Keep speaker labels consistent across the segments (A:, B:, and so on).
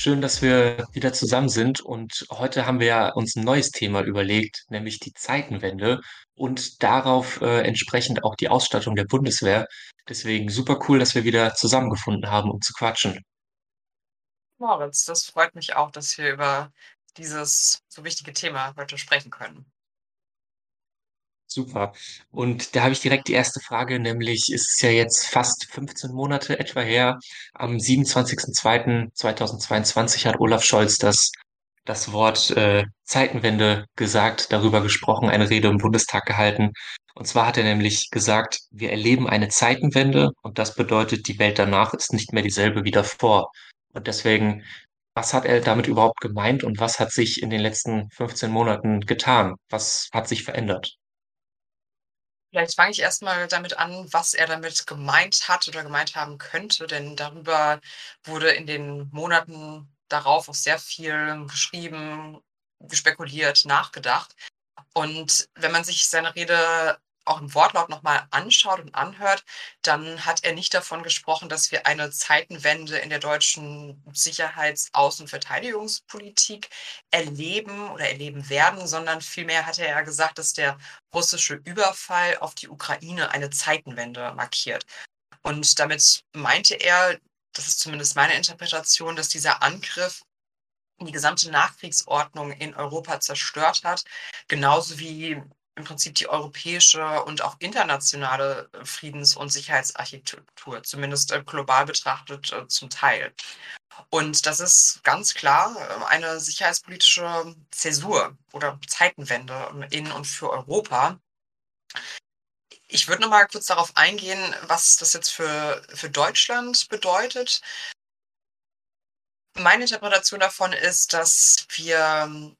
A: Schön, dass wir wieder zusammen sind und heute haben wir uns ein neues Thema überlegt, nämlich die Zeitenwende und darauf äh, entsprechend auch die Ausstattung der Bundeswehr. Deswegen super cool, dass wir wieder zusammengefunden haben, um zu quatschen.
B: Moritz, das freut mich auch, dass wir über dieses so wichtige Thema heute sprechen können.
A: Super. Und da habe ich direkt die erste Frage, nämlich ist es ja jetzt fast 15 Monate etwa her. Am 27.02.2022 hat Olaf Scholz das, das Wort äh, Zeitenwende gesagt, darüber gesprochen, eine Rede im Bundestag gehalten. Und zwar hat er nämlich gesagt, wir erleben eine Zeitenwende und das bedeutet, die Welt danach ist nicht mehr dieselbe wie davor. Und deswegen, was hat er damit überhaupt gemeint und was hat sich in den letzten 15 Monaten getan? Was hat sich verändert?
B: Vielleicht fange ich erst mal damit an, was er damit gemeint hat oder gemeint haben könnte, denn darüber wurde in den Monaten darauf auch sehr viel geschrieben, spekuliert, nachgedacht. Und wenn man sich seine Rede auch im Wortlaut noch mal anschaut und anhört, dann hat er nicht davon gesprochen, dass wir eine Zeitenwende in der deutschen Sicherheits-, Außen- und Verteidigungspolitik erleben oder erleben werden, sondern vielmehr hat er ja gesagt, dass der russische Überfall auf die Ukraine eine Zeitenwende markiert. Und damit meinte er, das ist zumindest meine Interpretation, dass dieser Angriff die gesamte Nachkriegsordnung in Europa zerstört hat, genauso wie im Prinzip die europäische und auch internationale äh, Friedens- und Sicherheitsarchitektur, zumindest äh, global betrachtet äh, zum Teil. Und das ist ganz klar eine sicherheitspolitische Zäsur oder Zeitenwende ähm, in und für Europa. Ich würde noch mal kurz darauf eingehen, was das jetzt für, für Deutschland bedeutet. Meine Interpretation davon ist, dass wir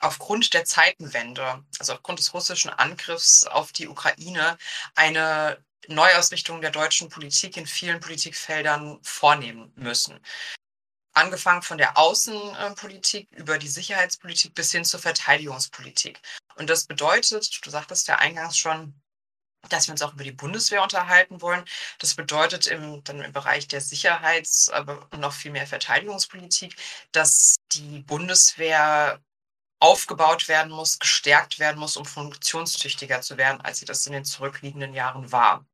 B: aufgrund der Zeitenwende, also aufgrund des russischen Angriffs auf die Ukraine, eine Neuausrichtung der deutschen Politik in vielen Politikfeldern vornehmen müssen. Angefangen von der Außenpolitik über die Sicherheitspolitik bis hin zur Verteidigungspolitik. Und das bedeutet, du sagtest ja eingangs schon, dass wir uns auch über die Bundeswehr unterhalten wollen. Das bedeutet im, dann im Bereich der Sicherheits-, aber noch viel mehr Verteidigungspolitik, dass die Bundeswehr aufgebaut werden muss, gestärkt werden muss, um funktionstüchtiger zu werden, als sie das in den zurückliegenden Jahren war.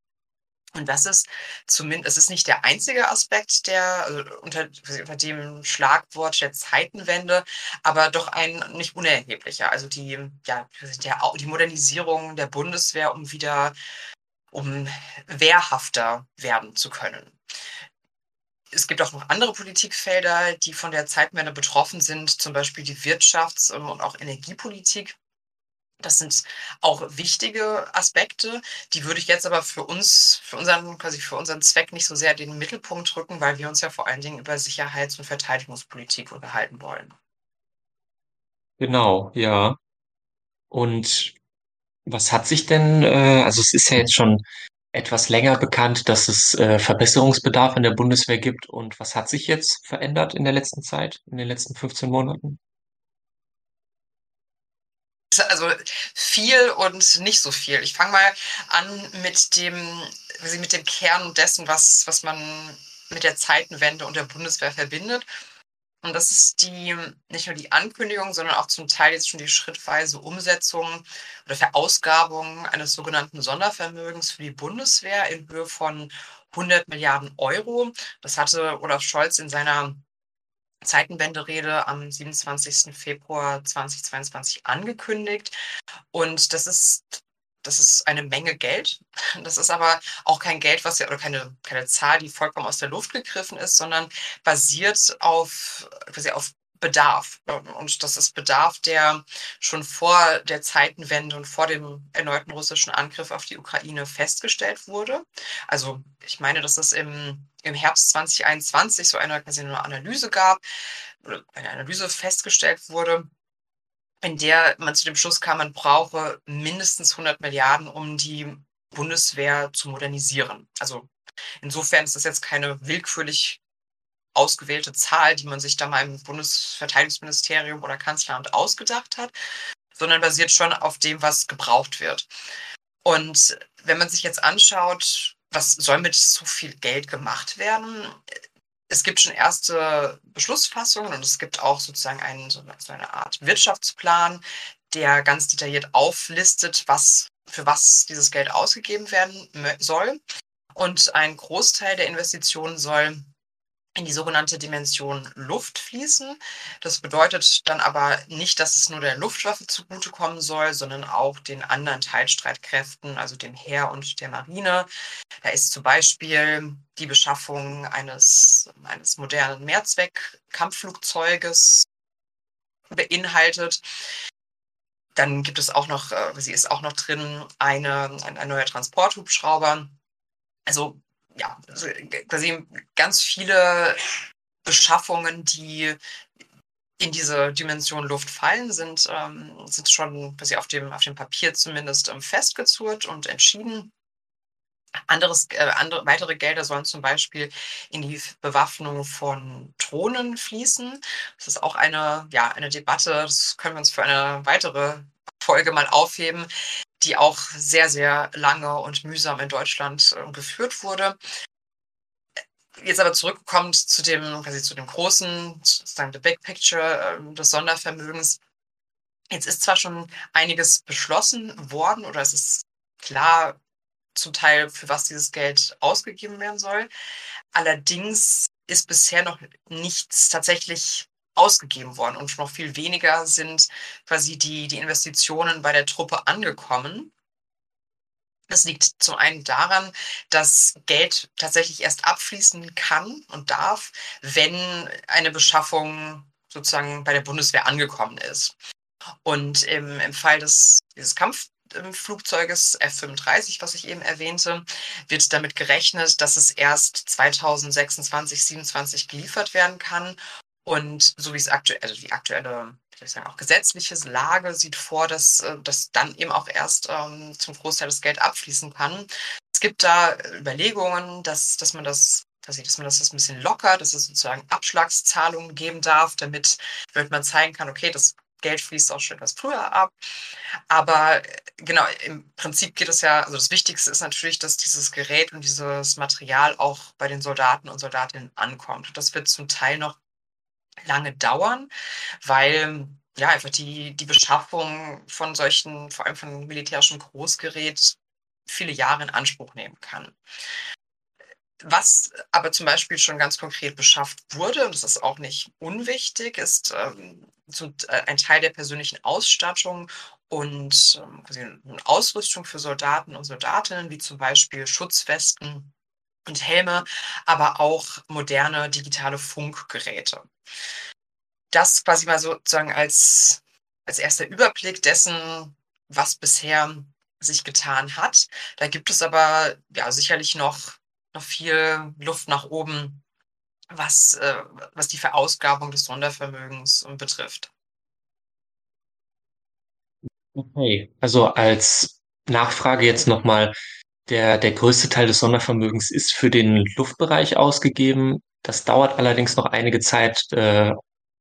B: Und das ist zumindest, es ist nicht der einzige Aspekt der, also unter, unter dem Schlagwort der Zeitenwende, aber doch ein nicht unerheblicher. Also die, ja, der, die Modernisierung der Bundeswehr, um wieder, um wehrhafter werden zu können es gibt auch noch andere Politikfelder, die von der Zeitwende betroffen sind, zum Beispiel die Wirtschafts- und auch Energiepolitik. Das sind auch wichtige Aspekte. Die würde ich jetzt aber für uns, für unseren, quasi für unseren Zweck nicht so sehr den Mittelpunkt drücken, weil wir uns ja vor allen Dingen über Sicherheits- und Verteidigungspolitik unterhalten wollen.
A: Genau, ja. Und was hat sich denn, äh, also es ist ja jetzt schon etwas länger bekannt, dass es äh, Verbesserungsbedarf in der Bundeswehr gibt. Und was hat sich jetzt verändert in der letzten Zeit, in den letzten 15 Monaten?
B: Also viel und nicht so viel. Ich fange mal an mit dem, mit dem Kern dessen, was, was man mit der Zeitenwende und der Bundeswehr verbindet. Und das ist die, nicht nur die Ankündigung, sondern auch zum Teil jetzt schon die schrittweise Umsetzung oder Verausgabung eines sogenannten Sondervermögens für die Bundeswehr in Höhe von 100 Milliarden Euro. Das hatte Olaf Scholz in seiner Zeitenwende-Rede am 27. Februar 2022 angekündigt. Und das ist das ist eine Menge Geld. Das ist aber auch kein Geld, was ja, oder keine, keine Zahl, die vollkommen aus der Luft gegriffen ist, sondern basiert auf, quasi auf Bedarf. Und das ist Bedarf, der schon vor der Zeitenwende und vor dem erneuten russischen Angriff auf die Ukraine festgestellt wurde. Also ich meine, dass es im, im Herbst 2021 so eine, quasi eine Analyse gab, eine Analyse festgestellt wurde, in der man zu dem Schluss kam, man brauche mindestens 100 Milliarden, um die Bundeswehr zu modernisieren. Also insofern ist das jetzt keine willkürlich ausgewählte Zahl, die man sich da mal im Bundesverteidigungsministerium oder Kanzleramt ausgedacht hat, sondern basiert schon auf dem, was gebraucht wird. Und wenn man sich jetzt anschaut, was soll mit so viel Geld gemacht werden? Es gibt schon erste Beschlussfassungen und es gibt auch sozusagen einen, so eine Art Wirtschaftsplan, der ganz detailliert auflistet, was, für was dieses Geld ausgegeben werden soll. Und ein Großteil der Investitionen soll in die sogenannte Dimension Luft fließen. Das bedeutet dann aber nicht, dass es nur der Luftwaffe zugutekommen soll, sondern auch den anderen Teilstreitkräften, also dem Heer und der Marine. Da ist zum Beispiel die Beschaffung eines, eines modernen Mehrzweck-Kampfflugzeuges beinhaltet. Dann gibt es auch noch, äh, sie ist auch noch drin, eine, ein, ein neuer Transporthubschrauber. Also ja, also quasi ganz viele Beschaffungen, die in diese Dimension Luft fallen, sind, ähm, sind schon quasi auf dem, auf dem Papier zumindest ähm, festgezurrt und entschieden. Anderes, äh, andere, weitere Gelder sollen zum Beispiel in die Bewaffnung von Drohnen fließen. Das ist auch eine, ja, eine Debatte, das können wir uns für eine weitere Folge mal aufheben, die auch sehr, sehr lange und mühsam in Deutschland äh, geführt wurde. Jetzt aber zurückkommt zu dem, quasi zu dem großen, sozusagen the big picture äh, des Sondervermögens. Jetzt ist zwar schon einiges beschlossen worden oder es ist klar zum Teil, für was dieses Geld ausgegeben werden soll. Allerdings ist bisher noch nichts tatsächlich ausgegeben worden und noch viel weniger sind quasi die, die Investitionen bei der Truppe angekommen. Das liegt zum einen daran, dass Geld tatsächlich erst abfließen kann und darf, wenn eine Beschaffung sozusagen bei der Bundeswehr angekommen ist. Und im, im Fall des, dieses Kampfflugzeuges F-35, was ich eben erwähnte, wird damit gerechnet, dass es erst 2026, 2027 geliefert werden kann und so wie es aktuell, also die aktuelle, ich sagen, auch gesetzliche Lage sieht vor, dass, äh, dass dann eben auch erst ähm, zum Großteil das Geld abfließen kann. Es gibt da Überlegungen, dass, dass man das dass, man das ein bisschen lockert, dass es sozusagen Abschlagszahlungen geben darf, damit, damit man zeigen kann, okay, das Geld fließt auch schon etwas früher ab. Aber äh, genau, im Prinzip geht es ja, also das Wichtigste ist natürlich, dass dieses Gerät und dieses Material auch bei den Soldaten und Soldatinnen ankommt. Und das wird zum Teil noch lange dauern, weil ja einfach die, die Beschaffung von solchen, vor allem von militärischem Großgerät, viele Jahre in Anspruch nehmen kann. Was aber zum Beispiel schon ganz konkret beschafft wurde, und das ist auch nicht unwichtig, ist ähm, äh, ein Teil der persönlichen Ausstattung und ähm, Ausrüstung für Soldaten und Soldatinnen, wie zum Beispiel Schutzwesten und Helme, aber auch moderne digitale Funkgeräte. Das quasi mal sozusagen als, als erster Überblick dessen, was bisher sich getan hat. Da gibt es aber ja sicherlich noch, noch viel Luft nach oben, was, äh, was die Verausgabung des Sondervermögens betrifft.
A: Okay, also als Nachfrage jetzt nochmal, der, der größte Teil des Sondervermögens ist für den Luftbereich ausgegeben. Das dauert allerdings noch einige Zeit, äh,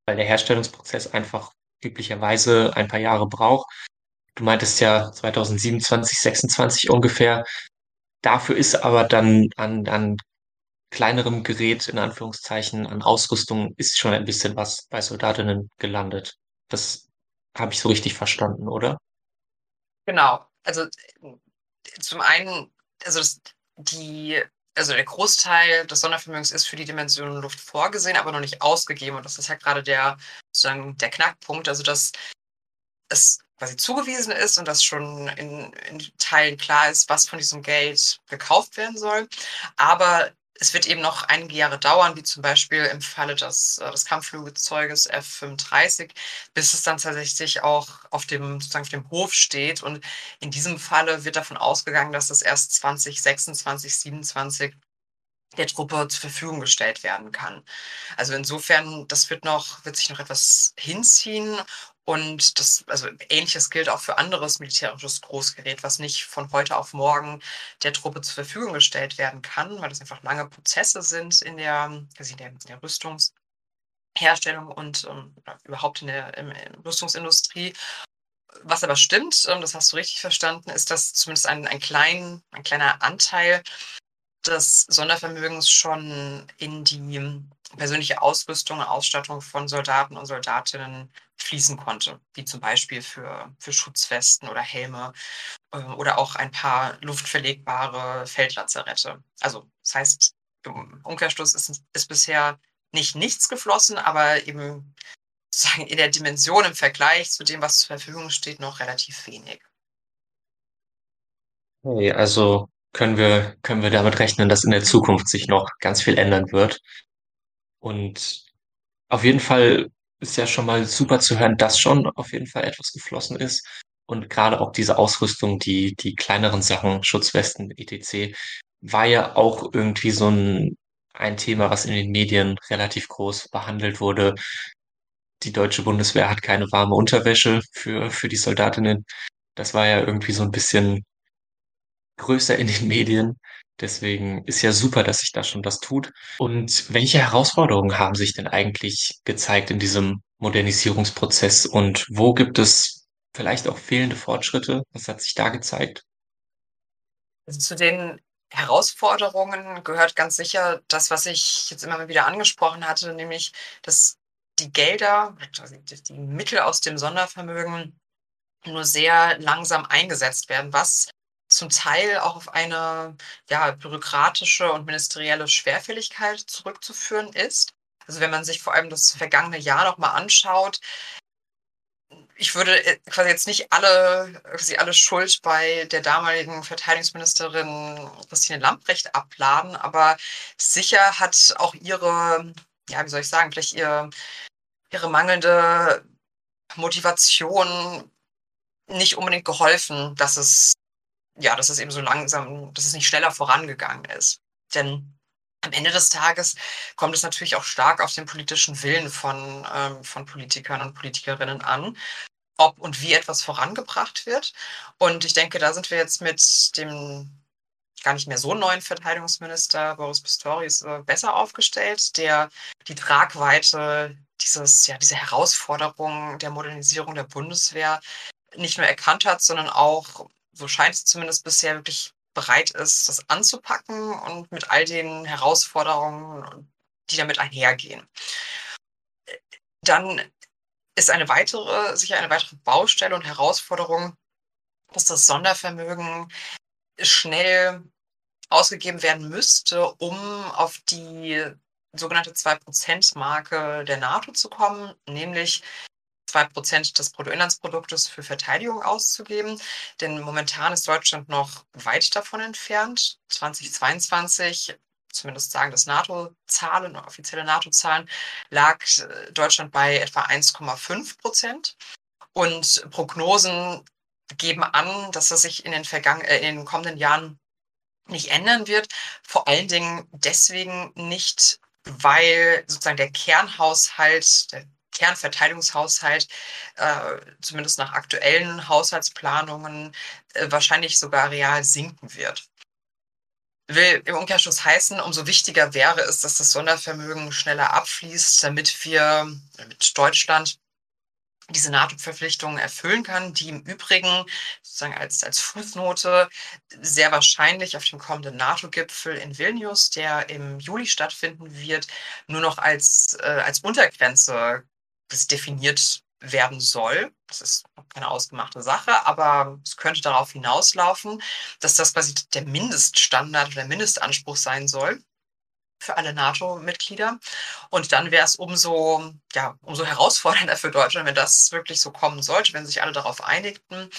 A: weil der Herstellungsprozess einfach üblicherweise ein paar Jahre braucht. Du meintest ja 2027, 26 ungefähr. Dafür ist aber dann an, an kleinerem Gerät, in Anführungszeichen, an Ausrüstung, ist schon ein bisschen was bei Soldatinnen gelandet. Das habe ich so richtig verstanden, oder?
B: Genau. Also zum einen also das, die, also der Großteil des Sondervermögens ist für die Dimension Luft vorgesehen, aber noch nicht ausgegeben. Und das ist ja gerade der, sozusagen der Knackpunkt. Also dass es quasi zugewiesen ist und dass schon in, in Teilen klar ist, was von diesem Geld gekauft werden soll. Aber es wird eben noch einige Jahre dauern, wie zum Beispiel im Falle des, äh, des Kampfflugzeuges F-35, bis es dann tatsächlich auch auf dem, sozusagen auf dem Hof steht. Und in diesem Falle wird davon ausgegangen, dass es erst 2026, 2027 der Truppe zur Verfügung gestellt werden kann. Also insofern, das wird noch, wird sich noch etwas hinziehen und das, also ähnliches gilt auch für anderes militärisches Großgerät, was nicht von heute auf morgen der Truppe zur Verfügung gestellt werden kann, weil das einfach lange Prozesse sind in der, also in der, in der Rüstungsherstellung und um, ähm, überhaupt in der, in der Rüstungsindustrie. Was aber stimmt, ähm, das hast du richtig verstanden, ist, dass zumindest ein, ein, klein, ein kleiner Anteil des Sondervermögens schon in die persönliche Ausrüstung und Ausstattung von Soldaten und Soldatinnen fließen konnte, wie zum Beispiel für, für Schutzwesten oder Helme äh, oder auch ein paar luftverlegbare Feldlazarette. Also das heißt, im Umkehrschluss ist, ist bisher nicht nichts geflossen, aber eben sozusagen in der Dimension im Vergleich zu dem, was zur Verfügung steht, noch relativ wenig.
A: Okay, also können wir, können wir damit rechnen, dass in der Zukunft sich noch ganz viel ändern wird. Und auf jeden Fall ist ja schon mal super zu hören, dass schon auf jeden Fall etwas geflossen ist. Und gerade auch diese Ausrüstung, die, die kleineren Sachen, Schutzwesten, etc., war ja auch irgendwie so ein, ein Thema, was in den Medien relativ groß behandelt wurde. Die deutsche Bundeswehr hat keine warme Unterwäsche für, für die Soldatinnen. Das war ja irgendwie so ein bisschen größer in den Medien. Deswegen ist ja super, dass sich da schon was tut. Und welche Herausforderungen haben sich denn eigentlich gezeigt in diesem Modernisierungsprozess und wo gibt es vielleicht auch fehlende Fortschritte? Was hat sich da gezeigt?
B: Also zu den Herausforderungen gehört ganz sicher das, was ich jetzt immer wieder angesprochen hatte, nämlich, dass die Gelder, die Mittel aus dem Sondervermögen nur sehr langsam eingesetzt werden, was zum Teil auch auf eine ja, bürokratische und ministerielle Schwerfälligkeit zurückzuführen ist. Also wenn man sich vor allem das vergangene Jahr noch mal anschaut, ich würde äh, quasi jetzt nicht alle, quasi alle Schuld bei der damaligen Verteidigungsministerin Christine Lamprecht abladen, aber sicher hat auch ihre, ja, wie soll ich sagen, vielleicht ihr, ihre mangelnde Motivation nicht unbedingt geholfen, dass es ja, dass es eben so langsam, dass es nicht schneller vorangegangen ist. Denn am Ende des Tages kommt es natürlich auch stark auf den politischen Willen von, ähm, von Politikern und Politikerinnen an, ob und wie etwas vorangebracht wird. Und ich denke, da sind wir jetzt mit dem gar nicht mehr so neuen Verteidigungsminister Boris Pistorius äh, besser aufgestellt, der die Tragweite dieses, ja, diese Herausforderung der Modernisierung der Bundeswehr nicht nur erkannt hat, sondern auch so scheint es zumindest bisher wirklich bereit ist, das anzupacken und mit all den Herausforderungen, die damit einhergehen. Dann ist eine weitere, sicher eine weitere Baustelle und Herausforderung, dass das Sondervermögen schnell ausgegeben werden müsste, um auf die sogenannte 2%-Marke der NATO zu kommen, nämlich zwei Prozent des Bruttoinlandsproduktes für Verteidigung auszugeben. Denn momentan ist Deutschland noch weit davon entfernt. 2022 zumindest sagen das NATO-Zahlen, offizielle NATO-Zahlen, lag äh, Deutschland bei etwa 1,5 Prozent. Und Prognosen geben an, dass es sich in den, vergangen, äh, in den kommenden Jahren nicht ändern wird. Vor allen Dingen deswegen nicht, weil sozusagen der Kernhaushalt, der Kernverteidigungshaushalt, äh, zumindest nach aktuellen Haushaltsplanungen, äh, wahrscheinlich sogar real sinken wird. Will im Umkehrschluss heißen, umso wichtiger wäre es, dass das Sondervermögen schneller abfließt, damit wir, damit Deutschland diese NATO-Verpflichtungen erfüllen kann, die im Übrigen sozusagen als, als Fußnote sehr wahrscheinlich auf dem kommenden NATO-Gipfel in Vilnius, der im Juli stattfinden wird, nur noch als, äh, als Untergrenze das definiert werden soll. Das ist keine ausgemachte Sache, aber es könnte darauf hinauslaufen, dass das quasi der Mindeststandard oder der Mindestanspruch sein soll für alle NATO-Mitglieder. Und dann wäre es umso, ja, umso herausfordernder für Deutschland, wenn das wirklich so kommen sollte, wenn sich alle darauf einigten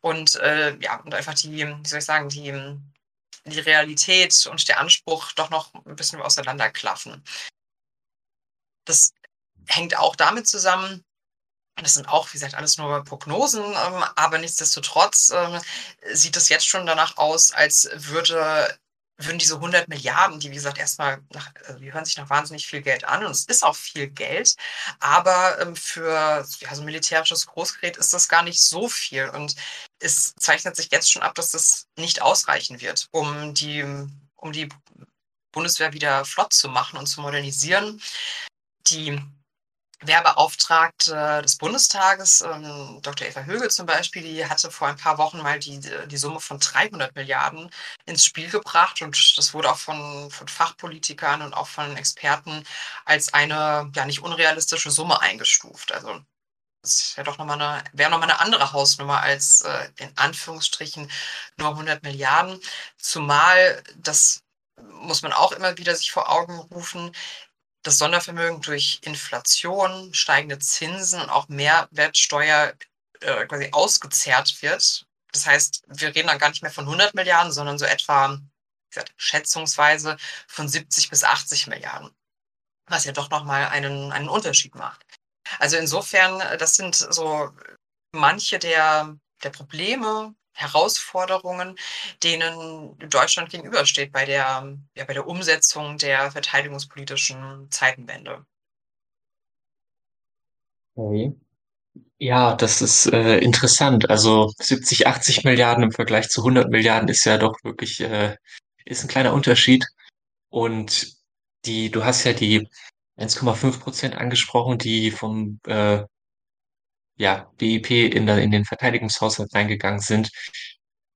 B: und äh, ja, und einfach die, wie soll ich sagen, die, die Realität und der Anspruch doch noch ein bisschen auseinanderklaffen. Das hängt auch damit zusammen, das sind auch, wie gesagt, alles nur Prognosen, ähm, aber nichtsdestotrotz ähm, sieht es jetzt schon danach aus, als würde, würden diese 100 Milliarden, die, wie gesagt, erstmal, nach, also die hören sich nach wahnsinnig viel Geld an und es ist auch viel Geld, aber ähm, für ja, so ein militärisches Großgerät ist das gar nicht so viel und es zeichnet sich jetzt schon ab, dass das nicht ausreichen wird, um die, um die Bundeswehr wieder flott zu machen und zu modernisieren. Die Wehrbeauftragte des Bundestages, ähm, Dr. Eva Högel zum Beispiel, die hatte vor ein paar Wochen mal die, die Summe von 300 Milliarden ins Spiel gebracht und das wurde auch von, von Fachpolitikern und auch von Experten als eine ja nicht unrealistische Summe eingestuft. Also das ja doch nochmal eine, wäre nochmal eine andere Hausnummer als äh, in Anführungsstrichen nur 100 Milliarden. Zumal, das muss man auch immer wieder sich vor Augen rufen, das Sondervermögen durch Inflation, steigende Zinsen und auch Mehrwertsteuer äh, quasi ausgezehrt wird. Das heißt, wir reden dann gar nicht mehr von 100 Milliarden, sondern so etwa gesagt, schätzungsweise von 70 bis 80 Milliarden, was ja doch nochmal einen, einen Unterschied macht. Also insofern, das sind so manche der, der Probleme, Herausforderungen, denen Deutschland gegenübersteht bei der, ja, bei der Umsetzung der verteidigungspolitischen Zeitenwende.
A: Okay. Ja, das ist äh, interessant. Also 70, 80 Milliarden im Vergleich zu 100 Milliarden ist ja doch wirklich äh, ist ein kleiner Unterschied. Und die, du hast ja die 1,5 Prozent angesprochen, die vom äh, ja, BIP in, der, in den Verteidigungshaushalt reingegangen sind.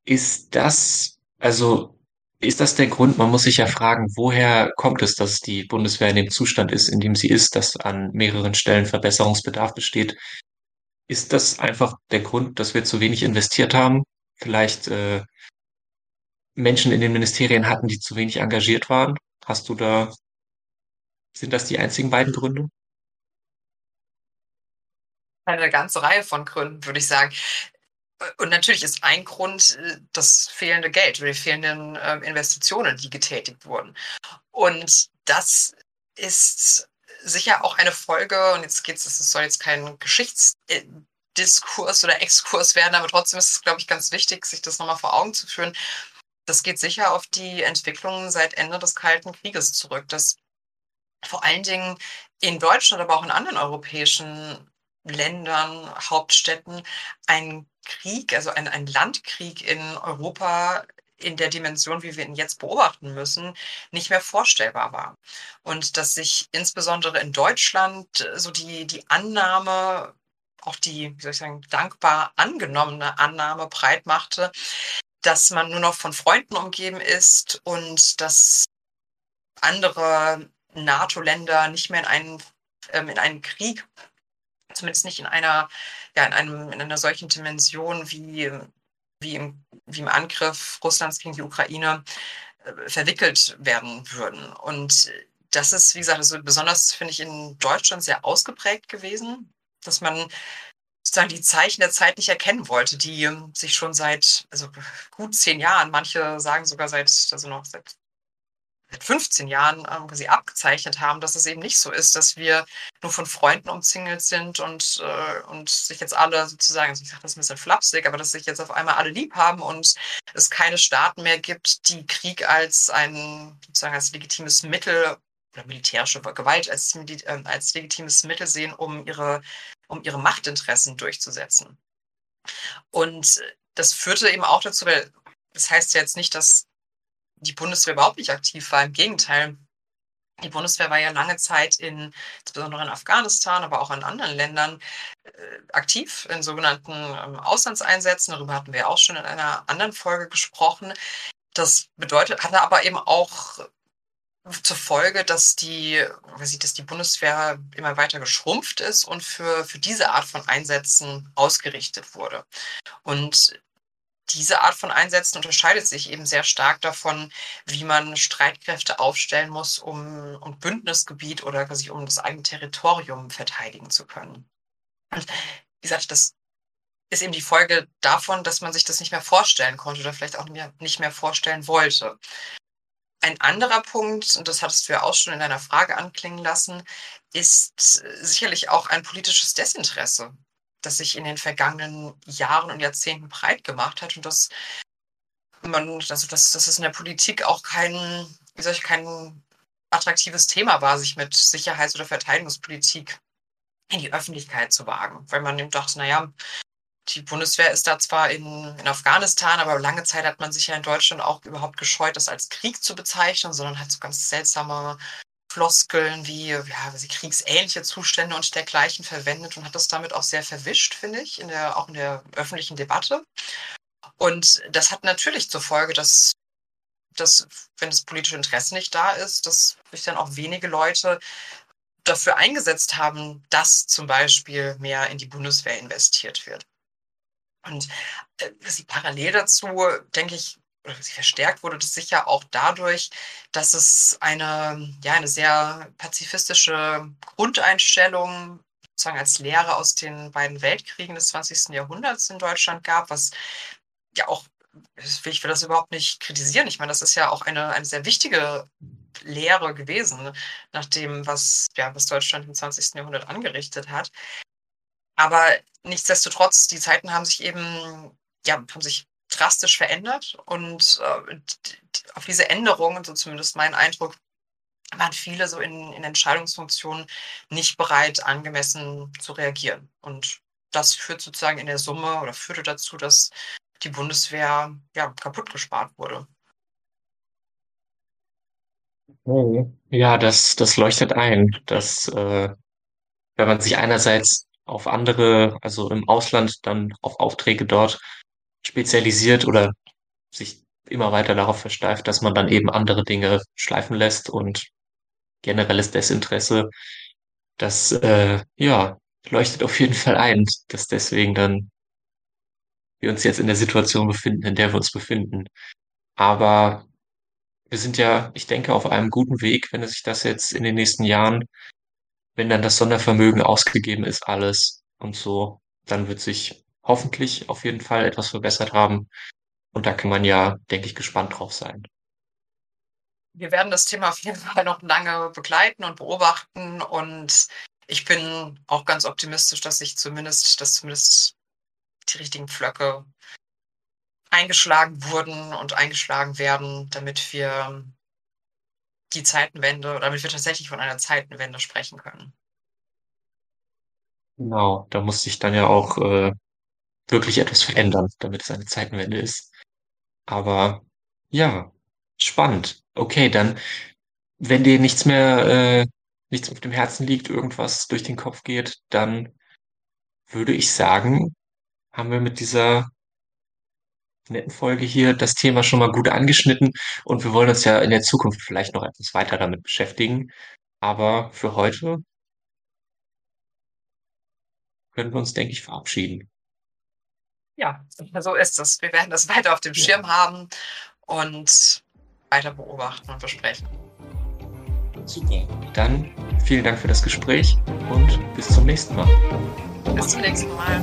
A: Ist das, also ist das der Grund? Man muss sich ja fragen, woher kommt es, dass die Bundeswehr in dem Zustand ist, in dem sie ist, dass an mehreren Stellen Verbesserungsbedarf besteht? Ist das einfach der Grund, dass wir zu wenig investiert haben? Vielleicht äh, Menschen in den Ministerien hatten, die zu wenig engagiert waren? Hast du da, sind das die einzigen beiden Gründe?
B: Eine ganze Reihe von Gründen, würde ich sagen. Und natürlich ist ein Grund äh, das fehlende Geld oder die fehlenden äh, Investitionen, die getätigt wurden. Und das ist sicher auch eine Folge, und jetzt geht es, soll jetzt kein Geschichtsdiskurs oder Exkurs werden, aber trotzdem ist es, glaube ich, ganz wichtig, sich das nochmal vor Augen zu führen. Das geht sicher auf die Entwicklung seit Ende des Kalten Krieges zurück, dass vor allen Dingen in Deutschland, aber auch in anderen europäischen Ländern, Hauptstädten ein Krieg, also ein, ein Landkrieg in Europa in der Dimension, wie wir ihn jetzt beobachten müssen, nicht mehr vorstellbar war. Und dass sich insbesondere in Deutschland so die, die Annahme, auch die, wie soll ich sagen, dankbar angenommene Annahme breit machte, dass man nur noch von Freunden umgeben ist und dass andere NATO-Länder nicht mehr in einen, ähm, in einen Krieg zumindest nicht in einer, ja, in einem, in einer solchen Dimension wie, wie, im, wie im Angriff Russlands gegen die Ukraine äh, verwickelt werden würden. Und das ist, wie gesagt, also besonders, finde ich, in Deutschland sehr ausgeprägt gewesen, dass man sozusagen die Zeichen der Zeit nicht erkennen wollte, die sich schon seit also gut zehn Jahren, manche sagen sogar seit, also noch seit seit 15 Jahren ähm, quasi abgezeichnet haben, dass es eben nicht so ist, dass wir nur von Freunden umzingelt sind und, äh, und sich jetzt alle sozusagen, also ich sage das ein bisschen flapsig, aber dass sich jetzt auf einmal alle lieb haben und es keine Staaten mehr gibt, die Krieg als ein sozusagen als legitimes Mittel oder militärische Gewalt als, äh, als legitimes Mittel sehen, um ihre, um ihre Machtinteressen durchzusetzen. Und das führte eben auch dazu, weil das heißt ja jetzt nicht, dass die Bundeswehr überhaupt nicht aktiv war. Im Gegenteil, die Bundeswehr war ja lange Zeit in, insbesondere in Afghanistan, aber auch in anderen Ländern äh, aktiv in sogenannten ähm, Auslandseinsätzen. Darüber hatten wir auch schon in einer anderen Folge gesprochen. Das bedeutet, hatte aber eben auch zur Folge, dass die, dass die Bundeswehr immer weiter geschrumpft ist und für, für diese Art von Einsätzen ausgerichtet wurde. Und diese Art von Einsätzen unterscheidet sich eben sehr stark davon, wie man Streitkräfte aufstellen muss, um, um Bündnisgebiet oder quasi um das eigene Territorium verteidigen zu können. Und wie gesagt, das ist eben die Folge davon, dass man sich das nicht mehr vorstellen konnte oder vielleicht auch nicht mehr, nicht mehr vorstellen wollte. Ein anderer Punkt, und das hattest du ja auch schon in deiner Frage anklingen lassen, ist sicherlich auch ein politisches Desinteresse das sich in den vergangenen Jahren und Jahrzehnten breit gemacht hat und dass man, also dass, dass es in der Politik auch kein, wie soll ich, kein attraktives Thema war, sich mit Sicherheits- oder Verteidigungspolitik in die Öffentlichkeit zu wagen. Weil man eben dachte, naja, die Bundeswehr ist da zwar in, in Afghanistan, aber lange Zeit hat man sich ja in Deutschland auch überhaupt gescheut, das als Krieg zu bezeichnen, sondern hat so ganz seltsame Floskeln wie, ja, sie kriegsähnliche Zustände und dergleichen verwendet und hat das damit auch sehr verwischt, finde ich, in der, auch in der öffentlichen Debatte. Und das hat natürlich zur Folge, dass, dass, wenn das politische Interesse nicht da ist, dass sich dann auch wenige Leute dafür eingesetzt haben, dass zum Beispiel mehr in die Bundeswehr investiert wird. Und äh, parallel dazu, denke ich, sie verstärkt wurde das sicher auch dadurch, dass es eine, ja, eine sehr pazifistische Grundeinstellung sozusagen als Lehre aus den beiden Weltkriegen des 20. Jahrhunderts in Deutschland gab, was ja auch, ich will das überhaupt nicht kritisieren. Ich meine, das ist ja auch eine, eine sehr wichtige Lehre gewesen, nach dem, was, ja, was Deutschland im 20. Jahrhundert angerichtet hat. Aber nichtsdestotrotz, die Zeiten haben sich eben, ja, haben sich drastisch verändert und äh, auf diese Änderungen, so zumindest mein Eindruck, waren viele so in, in Entscheidungsfunktionen nicht bereit, angemessen zu reagieren. Und das führt sozusagen in der Summe oder führte dazu, dass die Bundeswehr ja, kaputt gespart wurde.
A: Ja, das, das leuchtet ein, dass äh, wenn man sich einerseits auf andere, also im Ausland dann auf Aufträge dort spezialisiert oder sich immer weiter darauf versteift, dass man dann eben andere Dinge schleifen lässt und generelles Desinteresse, das äh, ja leuchtet auf jeden Fall ein, dass deswegen dann wir uns jetzt in der Situation befinden, in der wir uns befinden. Aber wir sind ja, ich denke, auf einem guten Weg, wenn sich das jetzt in den nächsten Jahren, wenn dann das Sondervermögen ausgegeben ist, alles und so, dann wird sich hoffentlich auf jeden Fall etwas verbessert haben. Und da kann man ja, denke ich, gespannt drauf sein.
B: Wir werden das Thema auf jeden Fall noch lange begleiten und beobachten. Und ich bin auch ganz optimistisch, dass sich zumindest, dass zumindest die richtigen Pflöcke eingeschlagen wurden und eingeschlagen werden, damit wir die Zeitenwende, damit wir tatsächlich von einer Zeitenwende sprechen können.
A: Genau, da muss sich dann ja auch äh, wirklich etwas verändern, damit es eine Zeitenwende ist. Aber ja, spannend. Okay, dann, wenn dir nichts mehr, äh, nichts auf dem Herzen liegt, irgendwas durch den Kopf geht, dann würde ich sagen, haben wir mit dieser netten Folge hier das Thema schon mal gut angeschnitten und wir wollen uns ja in der Zukunft vielleicht noch etwas weiter damit beschäftigen. Aber für heute können wir uns, denke ich, verabschieden.
B: Ja, so ist es. Wir werden das weiter auf dem Schirm ja. haben und weiter beobachten und besprechen.
A: Super. Dann vielen Dank für das Gespräch und bis zum nächsten Mal.
B: Bis zum nächsten Mal.